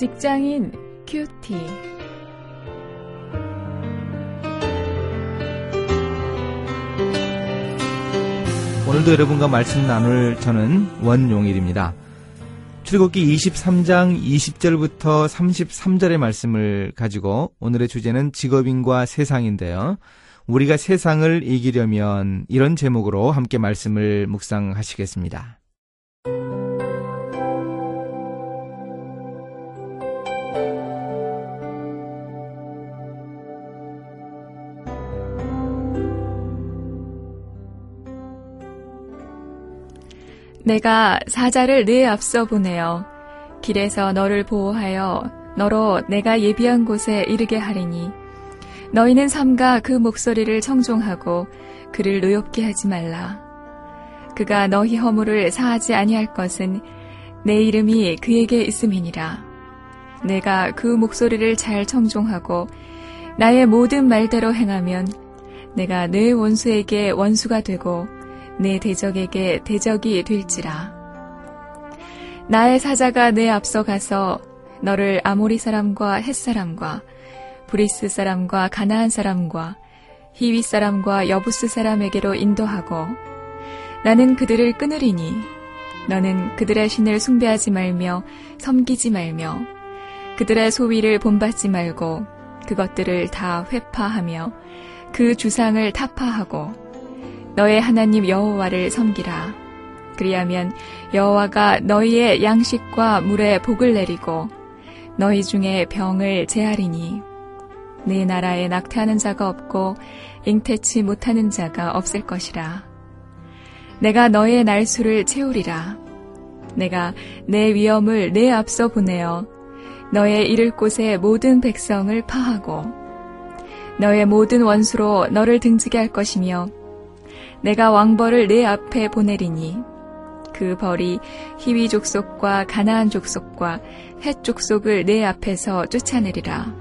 직장인 큐티. 오늘도 여러분과 말씀 나눌 저는 원용일입니다. 출애굽기 23장 20절부터 33절의 말씀을 가지고 오늘의 주제는 직업인과 세상인데요. 우리가 세상을 이기려면 이런 제목으로 함께 말씀을 묵상하시겠습니다. 내가 사자를 네 앞서 보내어 길에서 너를 보호하여 너로 내가 예비한 곳에 이르게 하리니 너희는 삼가 그 목소리를 청종하고 그를 노엽게 하지 말라. 그가 너희 허물을 사하지 아니할 것은 내 이름이 그에게 있음이니라. 내가 그 목소리를 잘 청종하고 나의 모든 말대로 행하면 내가 내 원수에게 원수가 되고 내 대적에게 대적이 될지라. 나의 사자가 내 앞서 가서 너를 아모리 사람과 헷 사람과 브리스 사람과 가나안 사람과 히위 사람과 여부스 사람에게로 인도하고 나는 그들을 끊으리니 너는 그들의 신을 숭배하지 말며 섬기지 말며 그들의 소위를 본받지 말고 그것들을 다 회파하며 그 주상을 타파하고 너의 하나님 여호와를 섬기라. 그리하면 여호와가 너희의 양식과 물에 복을 내리고 너희 중에 병을 제하리니 네 나라에 낙태하는 자가 없고 잉태치 못하는 자가 없을 것이라. 내가 너의 날수를 채우리라. 내가 내 위엄을 내 앞서 보내어 너의 이를 곳의 모든 백성을 파하고 너의 모든 원수로 너를 등지게 할 것이며 내가 왕벌을 내 앞에 보내리니 그 벌이 히위 족속과 가나안 족속과 헷 족속을 내 앞에서 쫓아내리라.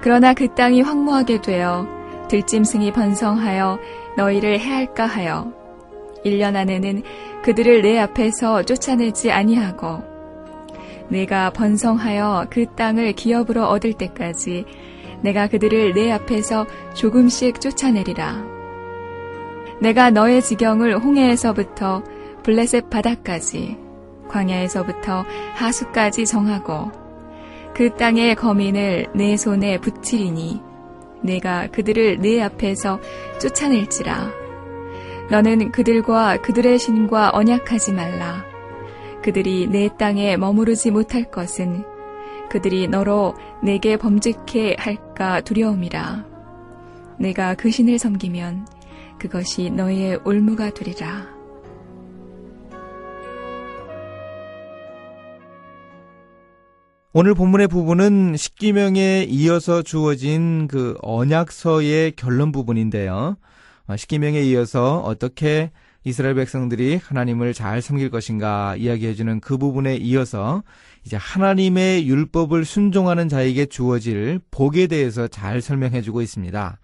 그러나 그 땅이 황무하게 되어 들짐승이 번성하여 너희를 해할까 하여 1년 안에는 그들을 내 앞에서 쫓아내지 아니하고 내가 번성하여 그 땅을 기업으로 얻을 때까지 내가 그들을 내 앞에서 조금씩 쫓아내리라. 내가 너의 지경을 홍해에서부터 블레셋 바다까지 광야에서부터 하수까지 정하고 그 땅의 거민을 내 손에 붙이리니 내가 그들을 내 앞에서 쫓아낼지라. 너는 그들과 그들의 신과 언약하지 말라. 그들이 내 땅에 머무르지 못할 것은 그들이 너로 내게 범죄케 할까 두려움이라. 내가 그 신을 섬기면 그것이 너의 올무가 되리라. 오늘 본문의 부분은 십기명에 이어서 주어진 그 언약서의 결론 부분인데요. 어, 십기명에 이어서 어떻게 이스라엘 백성들이 하나님을 잘 섬길 것인가 이야기해주는 그 부분에 이어서 이제 하나님의 율법을 순종하는 자에게 주어질 복에 대해서 잘 설명해주고 있습니다.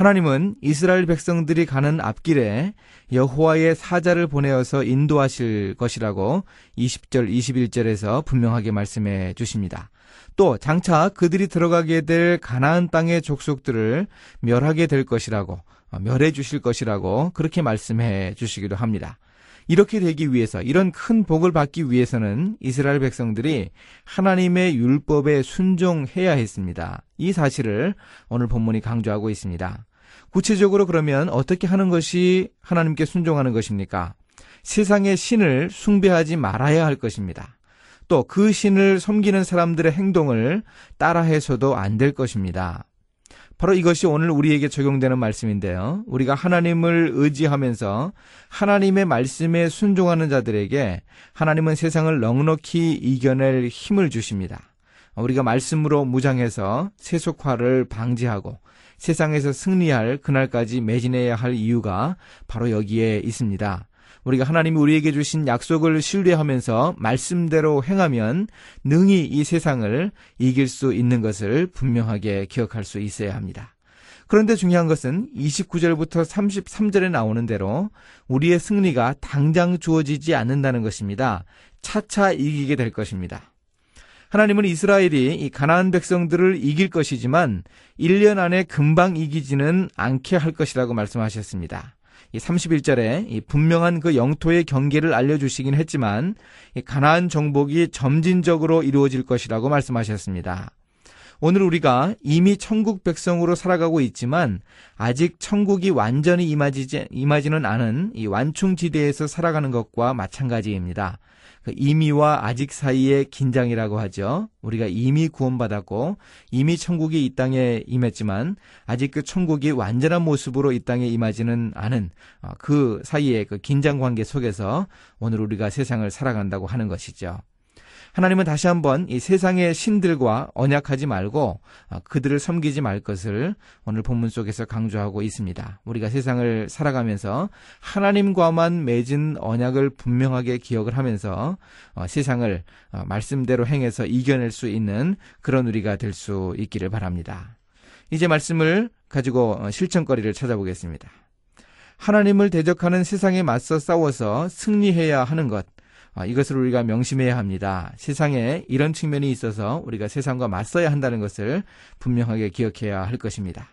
하나님은 이스라엘 백성들이 가는 앞길에 여호와의 사자를 보내어서 인도하실 것이라고 20절, 21절에서 분명하게 말씀해 주십니다. 또 장차 그들이 들어가게 될 가나안 땅의 족속들을 멸하게 될 것이라고 어, 멸해 주실 것이라고 그렇게 말씀해 주시기도 합니다. 이렇게 되기 위해서 이런 큰 복을 받기 위해서는 이스라엘 백성들이 하나님의 율법에 순종해야 했습니다. 이 사실을 오늘 본문이 강조하고 있습니다. 구체적으로 그러면 어떻게 하는 것이 하나님께 순종하는 것입니까? 세상의 신을 숭배하지 말아야 할 것입니다. 또 그 신을 섬기는 사람들의 행동을 따라해서도 안 될 것입니다. 바로 이것이 오늘 우리에게 적용되는 말씀인데요. 우리가 하나님을 의지하면서 하나님의 말씀에 순종하는 자들에게 하나님은 세상을 넉넉히 이겨낼 힘을 주십니다. 우리가 말씀으로 무장해서 세속화를 방지하고 세상에서 승리할 그날까지 매진해야 할 이유가 바로 여기에 있습니다. 우리가 하나님이 우리에게 주신 약속을 신뢰하면서 말씀대로 행하면 능히 이 세상을 이길 수 있는 것을 분명하게 기억할 수 있어야 합니다. 그런데 중요한 것은 29절부터 33절에 나오는 대로 우리의 승리가 당장 주어지지 않는다는 것입니다. 차차 이기게 될 것입니다. 하나님은 이스라엘이 이 가나안 백성들을 이길 것이지만 1년 안에 금방 이기지는 않게 할 것이라고 말씀하셨습니다. 이 31절에 이 분명한 그 영토의 경계를 알려주시긴 했지만 이 가나안 정복이 점진적으로 이루어질 것이라고 말씀하셨습니다. 오늘 우리가 이미 천국 백성으로 살아가고 있지만 아직 천국이 완전히 임하지, 임하지는 않은 이 완충지대에서 살아가는 것과 마찬가지입니다. 그 이미와 아직 사이의 긴장이라고 하죠. 우리가 이미 구원받았고 이미 천국이 이 땅에 임했지만 아직 그 천국이 완전한 모습으로 이 땅에 임하지는 않은 어, 그 사이의 그 긴장 관계 속에서 오늘 우리가 세상을 살아간다고 하는 것이죠. 하나님은 다시 한번 이 세상의 신들과 언약하지 말고 아, 그들을 섬기지 말 것을 오늘 본문 속에서 강조하고 있습니다. 우리가 세상을 살아가면서 하나님과만 맺은 언약을 분명하게 기억을 하면서 어, 세상을 어, 말씀대로 행해서 이겨낼 수 있는 그런 우리가 될 수 있기를 바랍니다. 이제 말씀을 가지고 어, 실천거리를 찾아보겠습니다. 하나님을 대적하는 세상에 맞서 싸워서 승리해야 하는 것. 아, 이것을 우리가 명심해야 합니다. 세상에 이런 측면이 있어서 우리가 세상과 맞서야 한다는 것을 분명하게 기억해야 할 것입니다.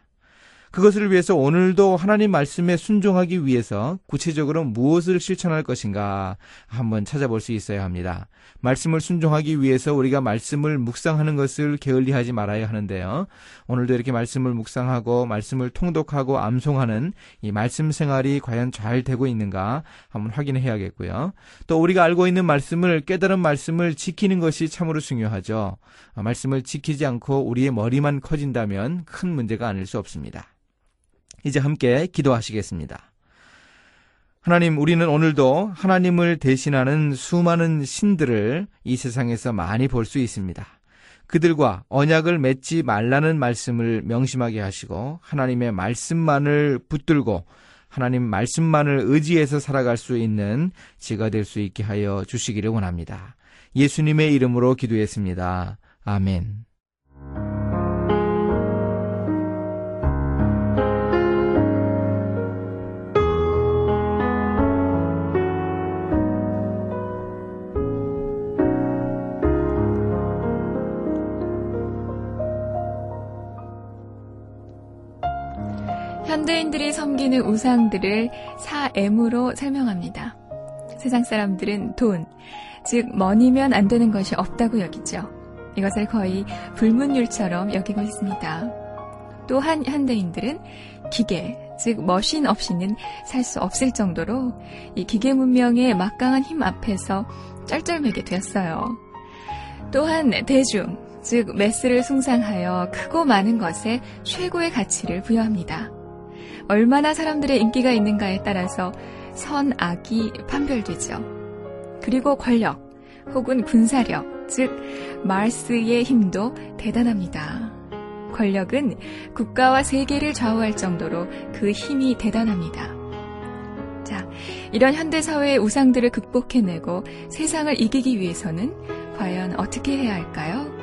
그것을 위해서 오늘도 하나님 말씀에 순종하기 위해서 구체적으로 무엇을 실천할 것인가 한번 찾아볼 수 있어야 합니다. 말씀을 순종하기 위해서 우리가 말씀을 묵상하는 것을 게을리하지 말아야 하는데요. 오늘도 이렇게 말씀을 묵상하고 말씀을 통독하고 암송하는 이 말씀 생활이 과연 잘 되고 있는가 한번 확인해야겠고요. 또 우리가 알고 있는 말씀을 깨달은 말씀을 지키는 것이 참으로 중요하죠. 말씀을 지키지 않고 우리의 머리만 커진다면 큰 문제가 아닐 수 없습니다. 이제 함께 기도하시겠습니다. 하나님, 우리는 오늘도 하나님을 대신하는 수많은 신들을 이 세상에서 많이 볼 수 있습니다. 그들과 언약을 맺지 말라는 말씀을 명심하게 하시고 하나님의 말씀만을 붙들고 하나님 말씀만을 의지해서 살아갈 수 있는 지가 될 수 있게 하여 주시기를 원합니다. 예수님의 이름으로 기도했습니다. 아멘. 현대인들이 섬기는 우상들을 사엠으로 설명합니다. 세상 사람들은 돈, 즉 머니면 안 되는 것이 없다고 여기죠. 이것을 거의 불문율처럼 여기고 있습니다. 또한 현대인들은 기계, 즉 머신 없이는 살 수 없을 정도로 이 기계 문명의 막강한 힘 앞에서 쩔쩔매게 되었어요. 또한 대중, 즉 매스를 숭상하여 크고 많은 것에 최고의 가치를 부여합니다. 얼마나 사람들의 인기가 있는가에 따라서 선, 악이 판별되죠. 그리고 권력 혹은 군사력, 즉 마르스의 힘도 대단합니다. 권력은 국가와 세계를 좌우할 정도로 그 힘이 대단합니다. 자, 이런 현대 사회의 우상들을 극복해내고 세상을 이기기 위해서는 과연 어떻게 해야 할까요?